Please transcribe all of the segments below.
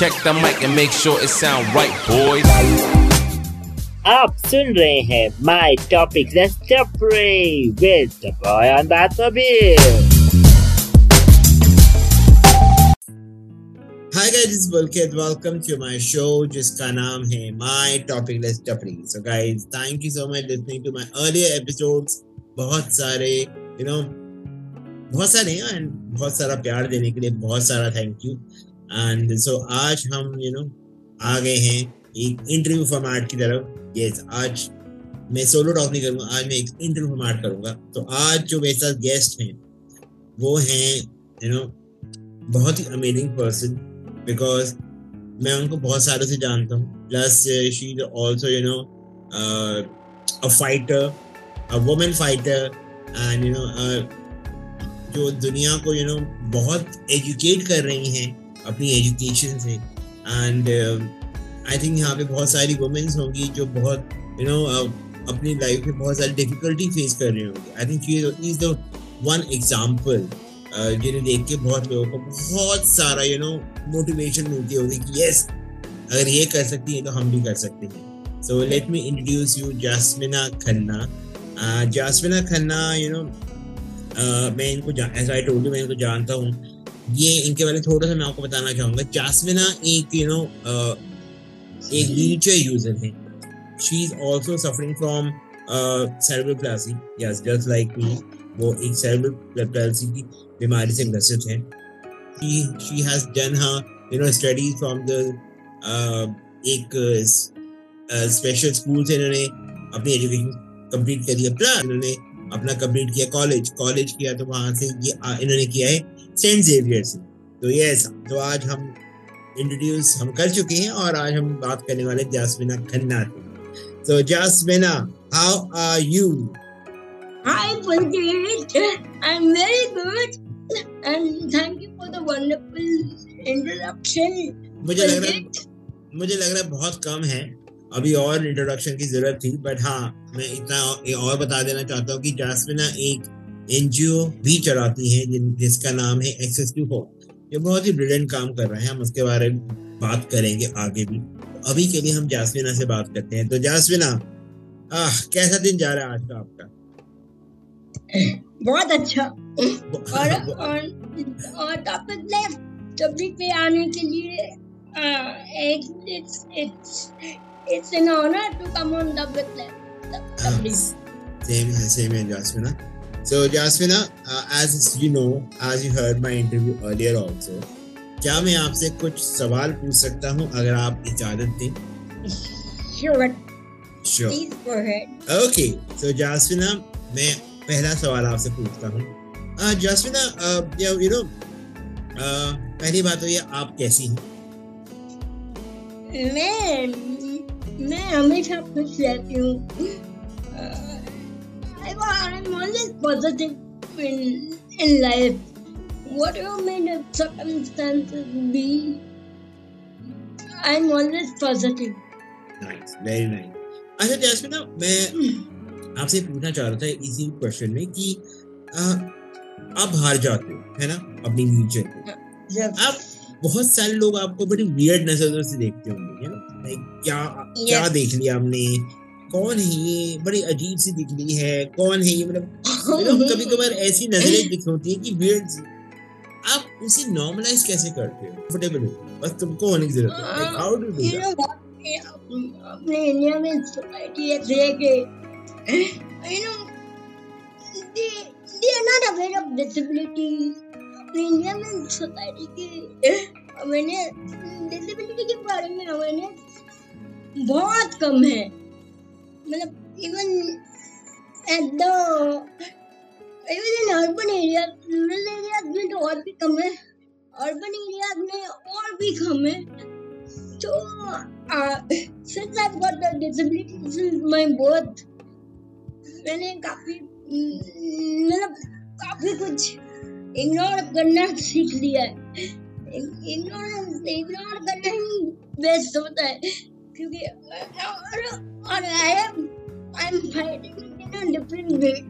Check the mic and make sure it sound right, boys. आप सुन रहे हैं my topic with the boy on that mobile Hi guys, this is Bulkit. Welcome to my show जिसका नाम है My Topic List Tapri. So guys, thank you so much listening to my earlier episodes. बहुत सारे, you know, बहुत सारे हैं and बहुत सारा प्यार देने के लिए बहुत सारा थैंक यू एंड सो आज हम यू नो आ गए हैं एक इंटरव्यू फॉर्मेट की तरफ़। यस आज मैं सोलो टॉक नहीं करूँगा आज मैं एक इंटरव्यू फॉर्मेट करूँगा। तो आज जो मेरे साथ गेस्ट हैं वो हैं यू नो बहुत ही अमेजिंग पर्सन बिकॉज़ मैं उनको बहुत सालों से जानता हूँ। Plus she is also you know a fighter a women fighter and you know जो दुनिया को यू you नो know, बहुत एजुकेट कर रही हैं अपनी एजुकेशन से. एंड आई थिंक यहाँ पे बहुत सारी वुमेन्स होंगी जो बहुत यू नो uh, अपनी लाइफ में बहुत सारी डिफिकल्टी फेस कर रही होंगी. I think is the one example जिन्हें देख के बहुत लोगों को बहुत सारा यू नो मोटिवेशन मिलती होगी कि यस अगर ये कर सकती है तो हम भी कर सकते हैं. So let me introduce you Jasmina Khanna Jasmina Khanna you know मैं इनको एज आई टोल्ड यू मैं इनको जानता हूँ. ये इनके बारे में थोड़ा सा मैं आपको बताना चाहूँगा। जासमिना एक यू नो एक व्हील चेयर यूज़र है। She is also suffering from cerebral palsy yes just like me वो एक सेरेब्रल प्लासी की बीमारी से ग्रसित है। She has done her you know studies from the uh, एक स्पेशल स्कूल से इन्होंने अपनी एजुकेशन कंप्लीट करी है। प्लस इन्होंने अपना कंप्लीट किया कॉलेज कॉलेज किया तो वहाँ से ये इन्होंने किया है सेंट जेवियर से तो यस तो आज हम इंट्रोड्यूस हम कर चुके हैं और आज हम बात करने वाले जासमिना खन्ना तो Jasmina how are you hi Hi, Pulkit. I'm very good. And thank you for the wonderful introduction. मुझे लग रहा है मुझे लग रहा है बहुत कम है अभी और इंट्रोडक्शन की ज़रूरत थी बट हाँ मैं इतना और बता देना चाहता हूँ कि जासमिना एक एनजीओ भी चलाती है जिन, जिसका नाम है एक्सेस टू होप ये बहुत ही ब्रिलियंट काम कर रहे हैं। हम उसके बारे में बात करेंगे आगे भी। अभी के लिए हम जासमिना से बात करते हैं। तो जासमिना आह कैसा दिन जा रहा है आज का आपका? बहुत अच्छा। और और और टॉपिक लेफ़्ट टॉपिक पे आने के लिए एक it's it's it's an honour to come on left same है सेम है Jasmina So Jasmina, uh, as you know, as you heard my interview earlier also, क्या मैं आपसे कुछ सवाल पूछ सकता हूँ अगर आप इजाज़त दें? Sure. Sure. Please go ahead. Okay. So Jasmina, मैं पहला सवाल आपसे पूछता हूँ. Uh, Jasmina, uh, you, you know, uh, पहली बात तो ये आप कैसी हैं? मैं मैं हमेशा खुश रहती हूँ I'm always positive in in life. Whatever may the circumstances be, I'm always positive. Nice, very nice. अच्छा जैस्मिना मैं आपसे पूछना चाह रहा था इसी क्वेश्चन में कि आ, आप हार जाते हो है ना अपनी नीचे को आप बहुत सारे लोग आपको बड़ी वियर्ड नज़रों से देखते होंगे है ना क्या yes. क्या देख लिया हमने कौन है ये? बड़ी अजीब सी दिख रही है। कौन है ये? मतलब कभी कभार ऐसी नज़रें दिख होती है कि वियर्ड आप उसे नॉर्मलाइज कैसे करते हो? कंफर्टेबल हो? बस तुमको होने की ज़रूरत है। हाउ डू डू दैट अपने इंडिया में सोसाइटी है कि you know they they are not aware of disability अपने इंडिया में सोसाइटी की अवेयरनेस डिसेबिलिटी के बारे में अवेयरनेस बहुत कम है। मतलब even at the even in urban area rural area में तो और भी कम है। अर्बन एरिया में और भी कम है। तो since I got the disability since my birth मैंने काफ़ी मतलब काफ़ी कुछ इग्नोर करना सीख लिया है। इग्नोर इग्नोर करना ही बेस्ट होता है। क्योंकि और और I am I'm fighting in a different way.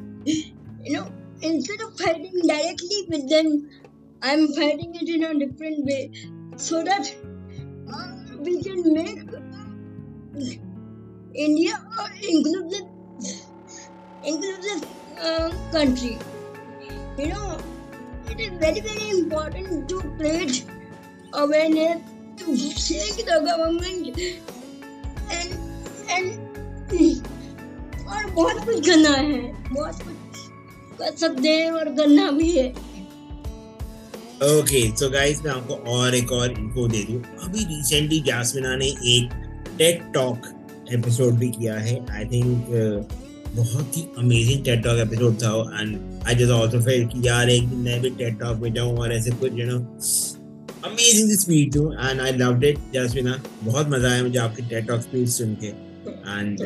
You know, instead of fighting directly with them, I'm fighting it in a different way so that we can make India an inclusive, inclusive uh, country. You know, it is very very important to create awareness to shake the government and and और बहुत कुछ। करना है। बहुत कुछ। कर सकते हैं और करना भी है। ओके सो गाइस मैं आपको और एक और इन्फो दे दूँ। अभी रिसेंटली जासमिना ने एक टेक टॉक एपिसोड भी किया है। आई थिंक बहुत ही अमेजिंग टेक टॉक एपिसोड था। And I just also feel कि यार एक दिन मैं भी टेक टॉक में जाऊँ और ऐसे कुछ you know amazing speech to and I loved it Jasmina बहुत मज़ा आया मुझे आपकी टेक टॉक स्पीच सुन के. And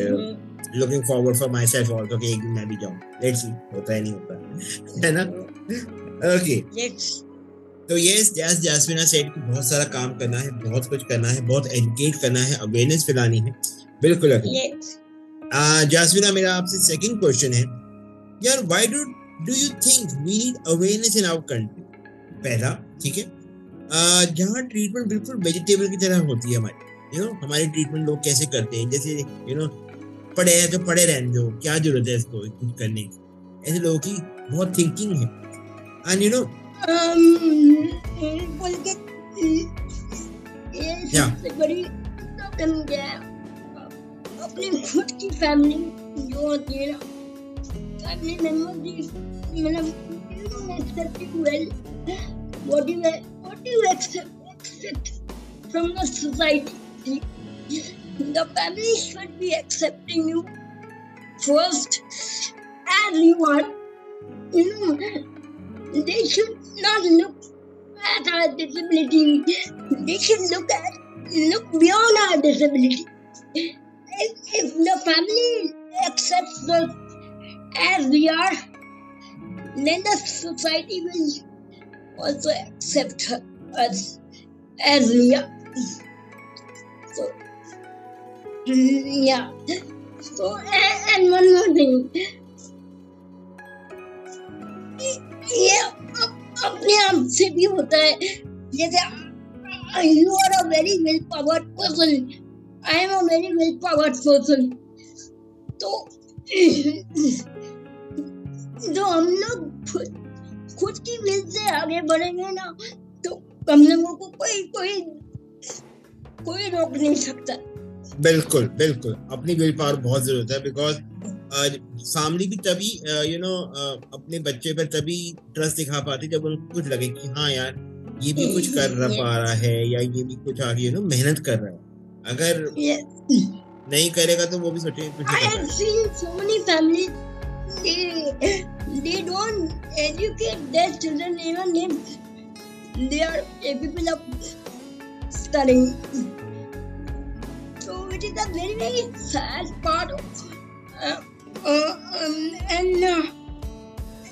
looking forward for myself also कि एक दिन मैं भी जाऊँ. लेट्स सी होता है नहीं होता है ना? ओके तो यस जैस जैसमिना सेड कि बहुत सारा काम करना है बहुत कुछ करना है बहुत एजुकेट करना है अवेयरनेस फैलानी है. बिल्कुल Yes. जैसमिना मेरा आपसे सेकंड क्वेश्चन है. यार why do do you think we need awareness in our country पहला ठीक है? जहाँ ट्रीटमेंट बिल्कुल वेजिटेबल की तरह होती है हमारी। यू नो हमारी ट्रीटमेंट लोग कैसे करते हैं? जैसे यू नो पढ़े हैं तो पढ़े रहने दो। क्या ज़रूरत है इसको कुछ करने की? ऐसे लोगों की बहुत थिंकिंग है। And you know. बड़ी प्रॉब्लम क्या है? अपनी खुद की फैमिली जो होती है ना फैमिली मेंबर की मतलब you don't you accept from the society the family should be accepting you first as you are you know they should not look at our disability. They should look at look beyond our disability. If, if the family accepts us as we are, then the society will also accept us as we are. So, yeah. So, and, and one more thing. ये अपने आप से भी होता है जैसे you are a very well powered person I am a very well powered person तो जो हम लोग खुद की विल से आगे बढ़ेंगे ना लोगों को कोई कोई कोई रोक नहीं सकता। बिल्कुल बिल्कुल। अपनी विल पावर बहुत ज़रूरत है बिकॉज़ फैमिली भी तभी यू नो अपने बच्चे पर तभी ट्रस्ट दिखा पाती जब उनको कुछ लगे कि हाँ यार ये भी कुछ कर रहा पा रहा है या ये भी कुछ आगे यू नो मेहनत कर रहा है। अगर नहीं करेगा तो वो भी सोचेंगे कुछ कर have seen so many families they they don't educate their children even if they are capable of studying. So it is a very very sad part of uh, uh, um, and uh,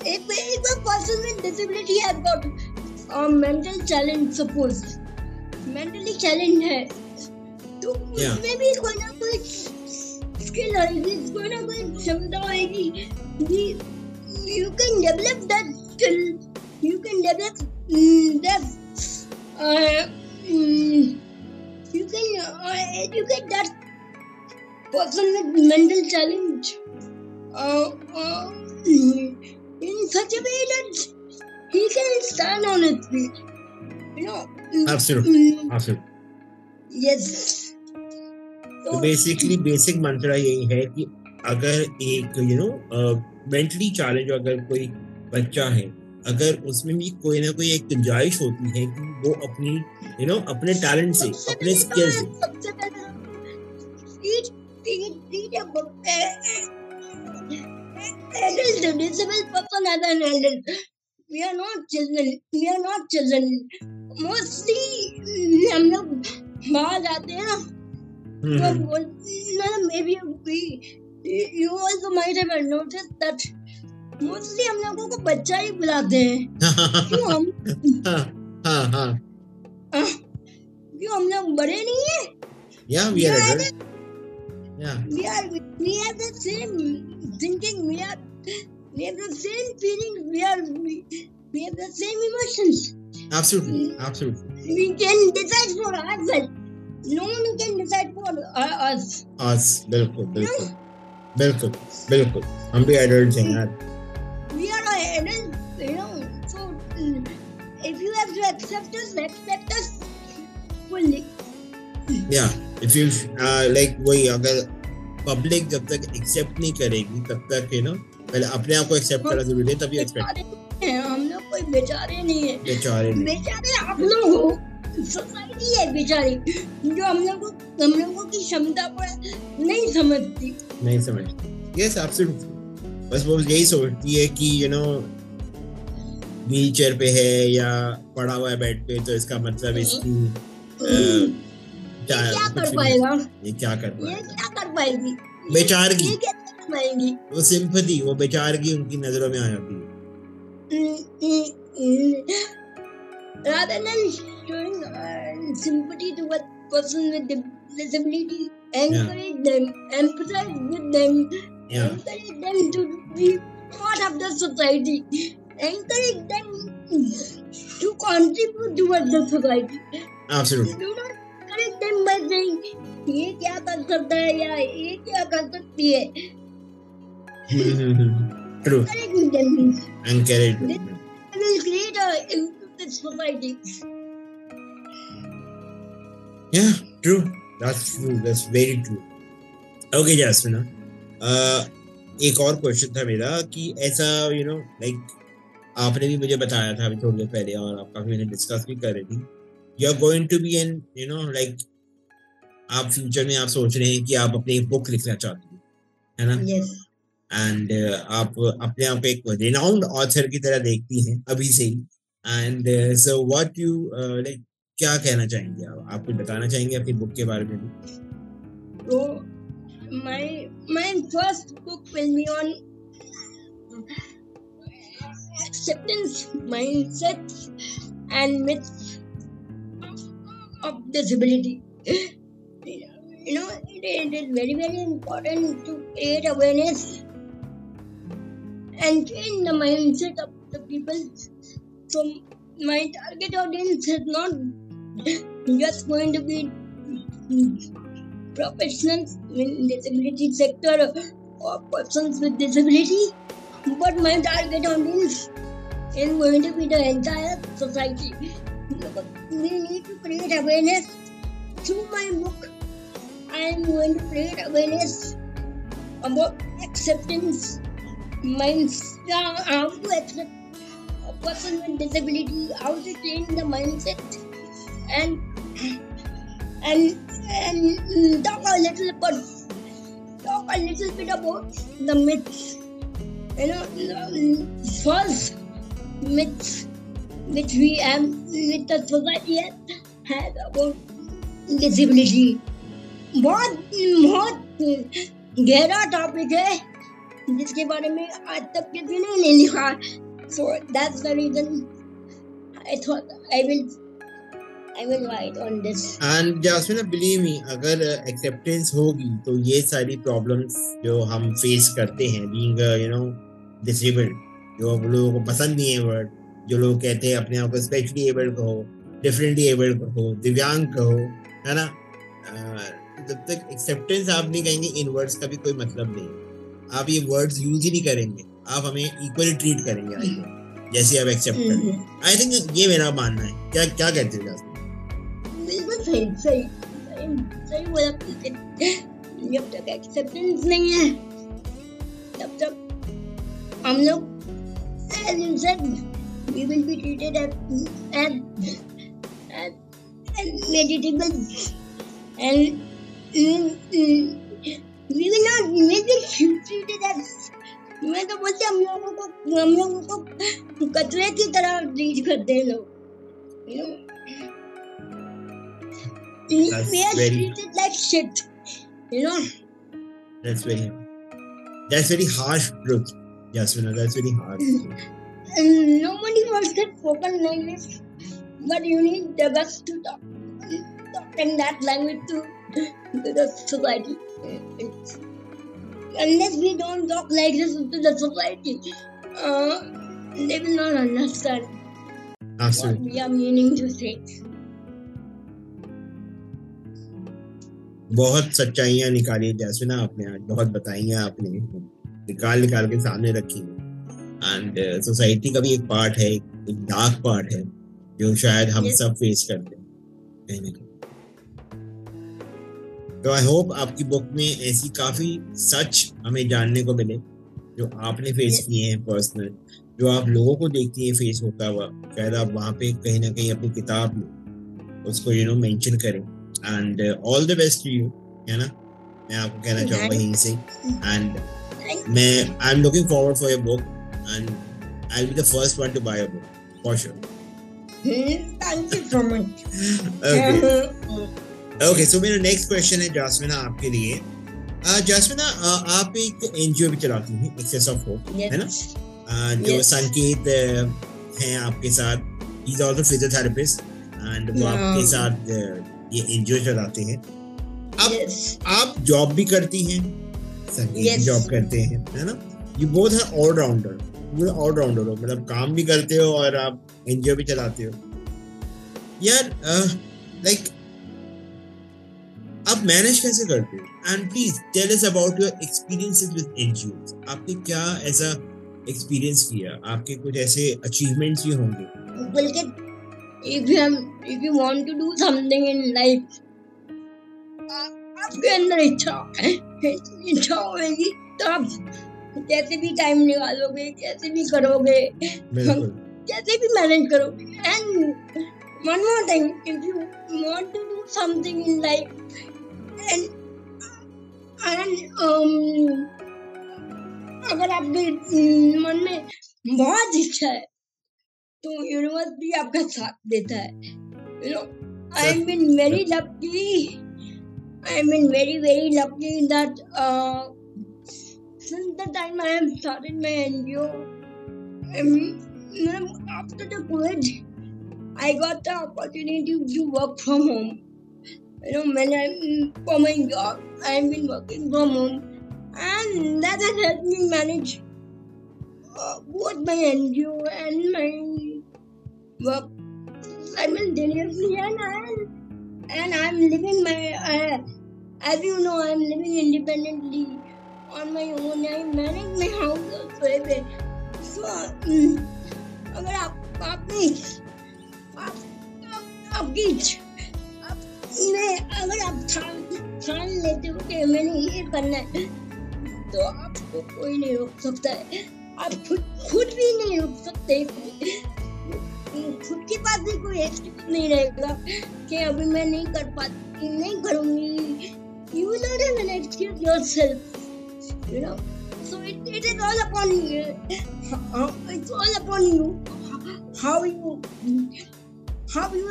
if, if a person with disability has got a mental challenge suppose mentally challenged है तो Yeah. उसमें भी कोई ना कोई skill आएगी कोई ना कोई क्षमता आएगी कि you can develop that skill you can develop mm, that uh, mm, you can uh, educate that person with mental challenge uh, uh, in such a way that he can stand on his feet you know Absolutely. Mm, Absolutely. yes तो basically basic मंत्रा यही है कि अगर एक you no mentally challenge अगर कोई बच्चा है अगर उसमें भी कोई ना कोई एक गुंजाइश होती है कि वो अपनी यू नो अपने टैलेंट से अपने स्किल से तो- सबसे पहले teach teach teach a book adult disabled person as an adult we are not children we are not children mostly हम लोग बाहर जाते हैं ना हम्म, तो हम्म, बोल मतलब maybe we you also might have noticed that mostly हम लोगों को बच्चा ही बुलाते हैं। क्यों हम हम लोग बड़े नहीं है? बिल्कुल बिल्कुल बिल्कुल हम भी एडल्ट हैं यार accept us, accept us fully. या इफ़ यू लाइक वही अगर पब्लिक जब तक एक्सेप्ट नहीं करेगी तब तक यू नो पहले अपने आप को एक्सेप्ट करना ज़रूरी है तभी हैं, हम लोग कोई बेचारे नहीं है। बेचारे नहीं। बेचारे आप लोग हो सोसाइटी है बेचारी जो हम लोग हम लोगों की क्षमता पर नहीं समझती। नहीं समझते। यस एब्सोल्युटली बस वो यही सोचती है कि यू नो व्हील चेयर पे है या पड़ा हुआ है बेड पे तो इसका मतलब इसकी क्या कर पाएगा ये क्या कर पाएगा क्या कर पाएगी बेचारगी पाएगी वो सिंपथी वो बेचारगी उनकी नज़रों में आ जाती है rather than showing uh, sympathy to a person with di- disability, encourage yeah. them, empathize with them, या encourage them to be part of the society, encourage them to contribute towards the society. Absolutely Do not encourage them by saying ये क्या कर सकता है या ये क्या कर सकती है. True Encouraging them means encourage we will create a inclusive society. Yeah, true. That's true. That's very true. Okay, Jasmine. Uh, एक और क्वेश्चन था मेरा कि ऐसा यू नो लाइक आपने भी मुझे बताया था अभी थोड़ी देर पहले और आप काफ़ी मैंने डिस्कस भी कर रही थी। You are going to be an you know like आप फ्यूचर में आप सोच रहे हैं कि आप अपनी बुक लिखना चाहती हैं है ना? Yes. एंड आप अपने आप को एक रिनाउंड ऑथर की तरह देखती हैं अभी से ही। And so what you like क्या कहना चाहेंगे आप? आप कुछ बताना चाहेंगे अपनी बुक के बारे में भी? So my my first book will be on acceptance mindsets and myths of disability. You know, it, is very very important to create awareness and change the mindset of the people. So my target audience is not just going to be professionals in disability sector or persons with disability, but my target audience is going to be the entire society. We need to create awareness through my book. I am going to create awareness about acceptance, minds, uh, how to accept a person with disability, how to change the mindset, and and and talk a little about talk a little bit about the myths. You know, false myths which we have, which the society has, has about disability. बहुत बहुत गहरा topic है जिसके बारे में आज तक किसी ने नहीं लिखा so that's the reason I thought I will I will write on this and Jasmine believe me अगर एक्सेप्टेंस होगी तो ये सारी प्रॉब्लम्स जो हम फेस करते हैं बीइंग यू नो डिसेबल्ड जो लोगों को पसंद नहीं है वर्ड जो लोग कहते हैं अपने आप को स्पेशली एबल्ड कहो डिफरेंटली एबल्ड कहो दिव्यांग कहो है ना? जब तक एक्सेप्टेंस आप नहीं कहेंगे इन वर्ड्स का भी कोई मतलब नहीं है। आप ये वर्ड्स यूज़ ही नहीं करेंगे। आप हमें इक्वली ट्रीट करेंगे जैसे आप एक्सेप्ट करें आई थिंक ये मेरा मानना है। क्या क्या कहते हो जासमिन सही सही सही सही बोला। जब तक एक्सेप्टेंस नहीं है तब तक हम लोग will be treated as as as, as vegetables and mm, mm, we will not we will be treated as मैं तो बोलते हम लोगों को हम लोगों को कचरे की तरह ट्रीट करते हैं लोग you That's we are very- treated like shit. You know, That's very that's very harsh truth. Jasmina, that's very harsh. and nobody wants to spoken language, but you need the guts to talk, talk in that language to, to the society. It's- unless we don't talk like this to the society, uh, they will not understand what Absolutely. we are meaning to say. बहुत सच्चाइयाँ निकाली है ना आपने आज बहुत बताई हैं आपने निकाल निकाल के सामने रखी है एंड सोसाइटी का भी एक पार्ट है एक डार्क पार्ट है जो शायद हम Yes. सब फेस करते हैं तो आई होप आपकी बुक में ऐसी काफ़ी सच हमें जानने को मिले जो आपने फेस Yes. किए हैं पर्सनल जो आप लोगों को देखती हैं फेस होता हुआ शायद आप वहाँ पे कहीं ना कहीं अपनी किताब में उसको यू नो मेंशन करें and all the best you है ना मैं आपको कहना चाहूँगा यहीं से। एंड मैं I am looking forward for your book and I will be the first one to buy your book for sure Thank you so much. Okay okay so मेरा नेक्स्ट क्वेश्चन है जासमिना आपके लिए। Uh, जासमिना uh, आप एक NGO भी चलाती हैं access of hope है ना? Uh, जो संकेत uh, हैं आपके साथ। इज़ आल्सो फिजियोथेरेपिस्ट एंड वो आपके साथ uh, ये एनजीओ चलाते हैं। अब Yes. आप जॉब भी करती हैं संगीत Yes. जॉब करते हैं है ना? यू बोथ है ऑलराउंडर पूरे ऑलराउंडर हो मतलब काम भी करते हो और आप एनजीओ भी चलाते हो। यार लाइक आप मैनेज कैसे करते हो? And please tell us about your experiences with NGO आपने क्या ऐसा एक्सपीरियंस किया? आपके कुछ ऐसे अचीवमेंट्स भी होंगे? Pulkit, if you have, if you want to do something in life, आपके अंदर इच्छा इच्छा होगी तो आप कैसे भी टाइम निकालोगे कैसे भी करोगे कैसे भी मैनेज करोगे and one more thing if you want to do something in life and and um, अगर आपके मन में बहुत इच्छा है तो यूनिवर्स भी आपका साथ देता है you know I am been very lucky I am been very very lucky that since the time I have started my NGO, um, after the COVID, I got the opportunity to work from home. You know, when I'm for my job, I've been working from home, and that has helped me manage uh, both my NGO and my work simultaneously, and I and I'm living my. Uh, as you know, I'm living independently on my own. I manage my house also every. So, um, अगर आप आपने आप, आप, आपकी इच्छा- आपने अगर आप ठान ठान लेते हो कि मैंने ये करना है तो आपको कोई नहीं रोक सकता है आप खुद खुद भी नहीं रोक सकते खुद के पास भी कोई एक्सेप्ट नहीं रहेगा कि अभी मैं नहीं कर पाती, नहीं करूँगी। You know that an excuse yourself you know so it it is all upon you it's all upon you how you how you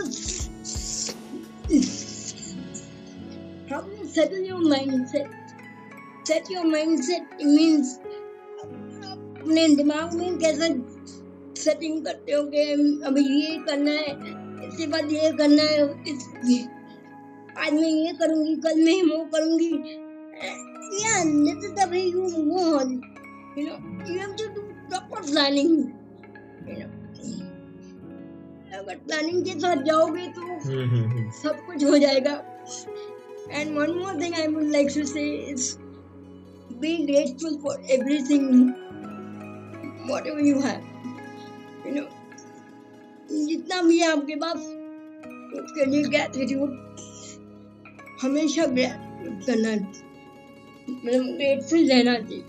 how you settle your mindset set your mindset means अपने दिमाग में कैसा setting करते हो कि अभी ये करना है इसके बाद ये करना है इस आज मैं ये करूँगी कल मैं वो करूँगी। you know you have to do proper planning you know अगर प्लानिंग के साथ जाओगे तो हम्म हम्म हम्म। सब कुछ हो जाएगा। And one more thing I would like to say is be grateful for everything whatever you have you know जितना भी है आपके पास उसके लिए ग्रेटिट्यूड हमेशा ग्रेटिट्यूड करना मतलब ग्रेटफुल रहना चाहिए।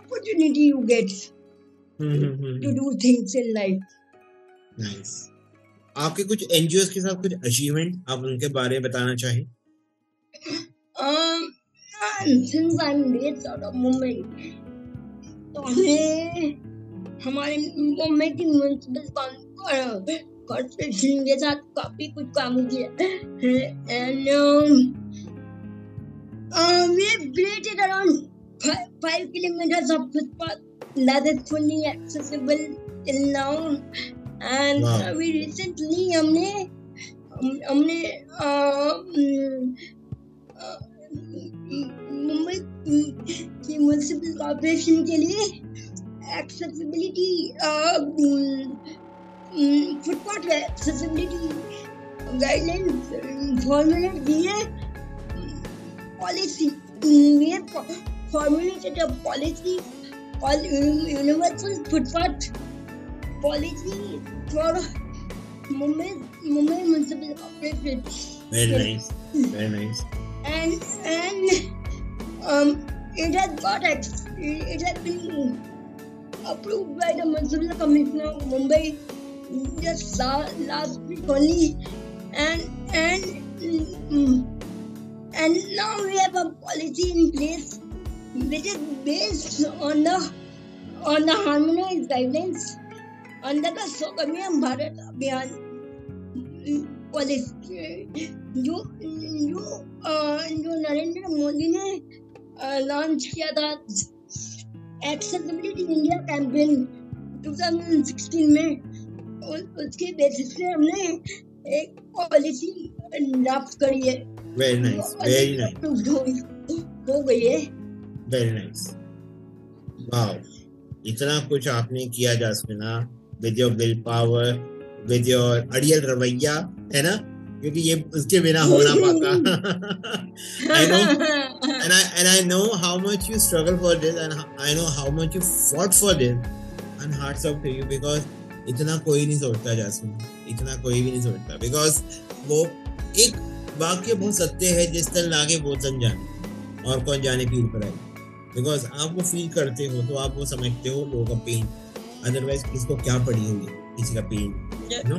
Opportunity you get hmm hmm hmm to do things in life. Nice आपके कुछ एनजीओ के साथ कुछ अचीवमेंट आप उनके बारे में बताना चाहें? And since I'm based out of Mumbai तो हमें हमारे मुंबई की म्यूनसिपल कॉर्पोरेशन के साथ काफ़ी कुछ काम किया and we have created around five, kilometers of footpath that is fully accessible till now and Wow. uh, we recently हमने हम- हमने uh, mm, uh, मुंबई के म्यूनसिपल कॉर्पोरेशन के लिए एक्सेसिबिलिटी फुटपाथ एक्सेसिबिलिटी गाइडलाइन फॉर्मूले दिए policy mayor formulated a policy universal footpath policy for Mumbai Mumbai municipal corporation very nice very nice And and um, it has got ex- it has been approved by the Municipal Commissioner of Mumbai just last, week only, and and mm, and now we have a policy in place which is based on the on the harmonized guidelines under the Swakamiya Bharat Abhiyan policy जो जो जो नरेंद्र मोदी ने launch किया था accessibility India campaign 2016 में उसके basis पे हमने एक पॉलिसी ड्राफ्ट करी है। वेरी नाइस वेरी नाइस हो गई है। वेरी नाइस वाओ इतना कुछ आपने किया Jasmina with your will power with your अड़ियल रवैया है ना? क्योंकि ये उसके बिना हो ना पाता। I know and I and I know how much you struggle for this and I know how much you fought for this and hats off to you because इतना कोई नहीं सोचता जासमिन इतना कोई भी नहीं सोचता। बिकॉज़ वो एक वाक्य बहुत सत्य है जिस तरह लागे वो तन जाने और कौन जाने की ऊपर आए बिकॉज़ आप वो फील करते हो तो आप वो समझते हो लोगों का पेन अदरवाइज़ किसको क्या पड़ी होगी? किसी का पेन नो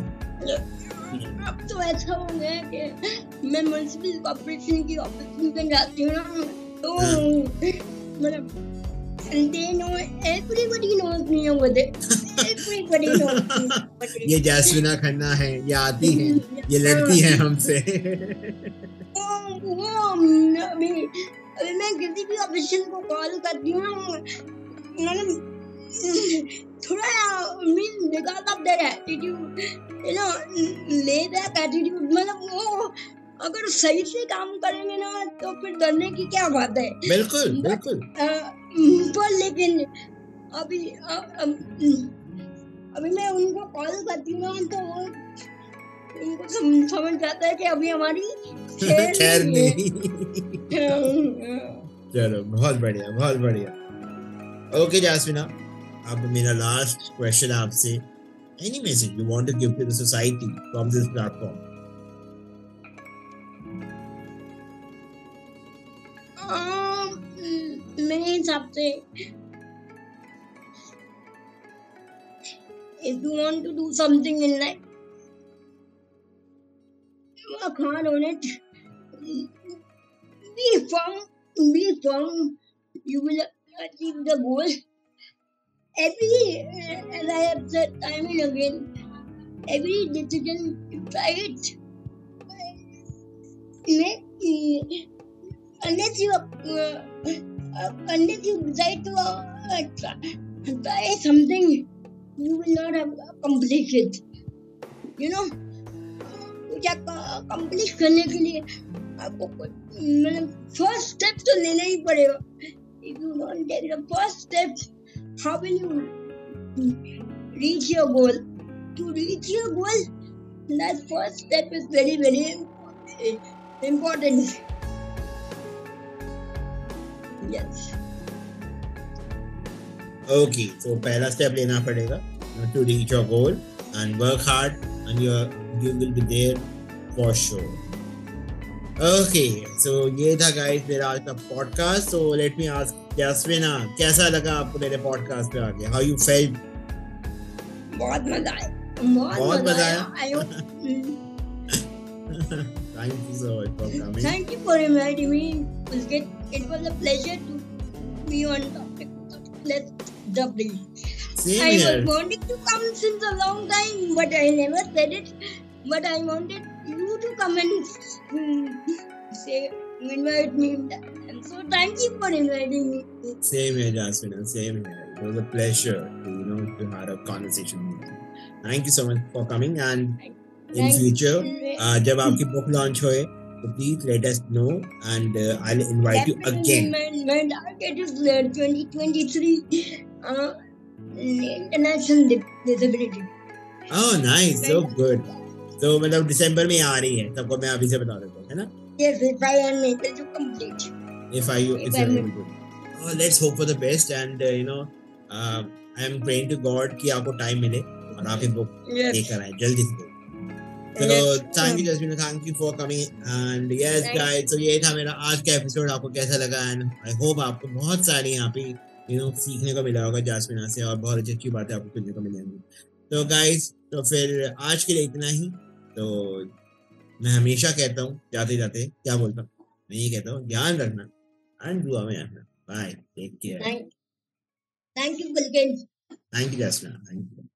अब तो ऐसा हो गया कि मैं म्यूनसिपल कॉर्पोरेशन की ऑफ़िस में जाती हूँ ना तो मतलब they know everybody knows me over there everybody knows ये जैस्मिना खन्ना है ये आती है ये लड़ती है हमसे। वो अभी अभी मैं किसी भी ऑफिशियल को कॉल करती हूँ मतलब थोड़ा mean because of their attitude you know laid back attitude मतलब वो अगर सही से काम करेंगे ना तो फिर डरने की क्या बात है? बिल्कुल बिल्कुल। पर लेकिन अभी अभी मैं उनको कॉल करती हूँ तो वो उनको सम, समझ जाता है कि अभी हमारी खैर नहीं चलो बहुत बढ़िया बहुत बढ़िया। ओके जासमिना अब मेरा लास्ट क्वेश्चन आपसे। Any message you want to give to the society from this platform मेरे हिसाब से if you want to in life every as i have said time and again every decision you try it unless you uh, uh, unless you decide to uh, try try something, you will not have accomplished it. You know, कुछ करने के लिए आपको मतलब first step तो लेना ही पड़ेगा. If you don't take the first step, how will you reach your goal? To reach your goal, that first step is very very important. Yes. Okay, so पहला स्टेप लेना पड़ेगा to reach your goal and work hard and you you will be there for okay so ये था guys मेरा आज का podcast so let me ask Jasmina कैसा लगा आपको मेरे पॉडकास्ट पे आके? हाउ यू फेल बहुत मज़ा आया। बहुत, मज़ा आया। Thank you so much for coming thank you for inviting me it it was a pleasure to be on topic let's Dabali Same I here. was wanting to come since a long time, but I never said it. But I come and mm, say invite me. And so thank you for inviting me. Same here, Jasmina. Same here. It was a pleasure to you know to have a conversation with you. Thank you so much for coming and in Thank future you. uh, जब आपकी book launch होए तो please let us know and uh, I'll invite you Definitely, again. My, my target is uh, 2023 uh, international di- disability. Oh nice so good तो मतलब दिसंबर में आ रही है सबको मैं अभी से बता देता हूँ है ना Yes, if I am able to complete. if I if If I'm- able to. Oh, let's hope for the best and uh, you know uh, I am praying to God कि आपको टाइम मिले और आप ये book Yes. लेकर आए जल्दी से thank you Jasmine, thank you for coming and yes Thank- guys so ये था मेरा आज का एपिसोड आपको कैसा लगा and I hope आपको बहुत सारी यहाँ पे you know सीखने को मिला होगा जासमिना से और बहुत अच्छी अच्छी बातें आपको सुनने को मिलेंगी तो guys तो फिर आज के लिए इतना ही तो मैं हमेशा कहता हूँ जाते जाते क्या बोलता हूँ? मैं ये कहता हूँ ध्यान रखना एंड दुआ में रखना bye take care thank you you, thank you Jasmina thank you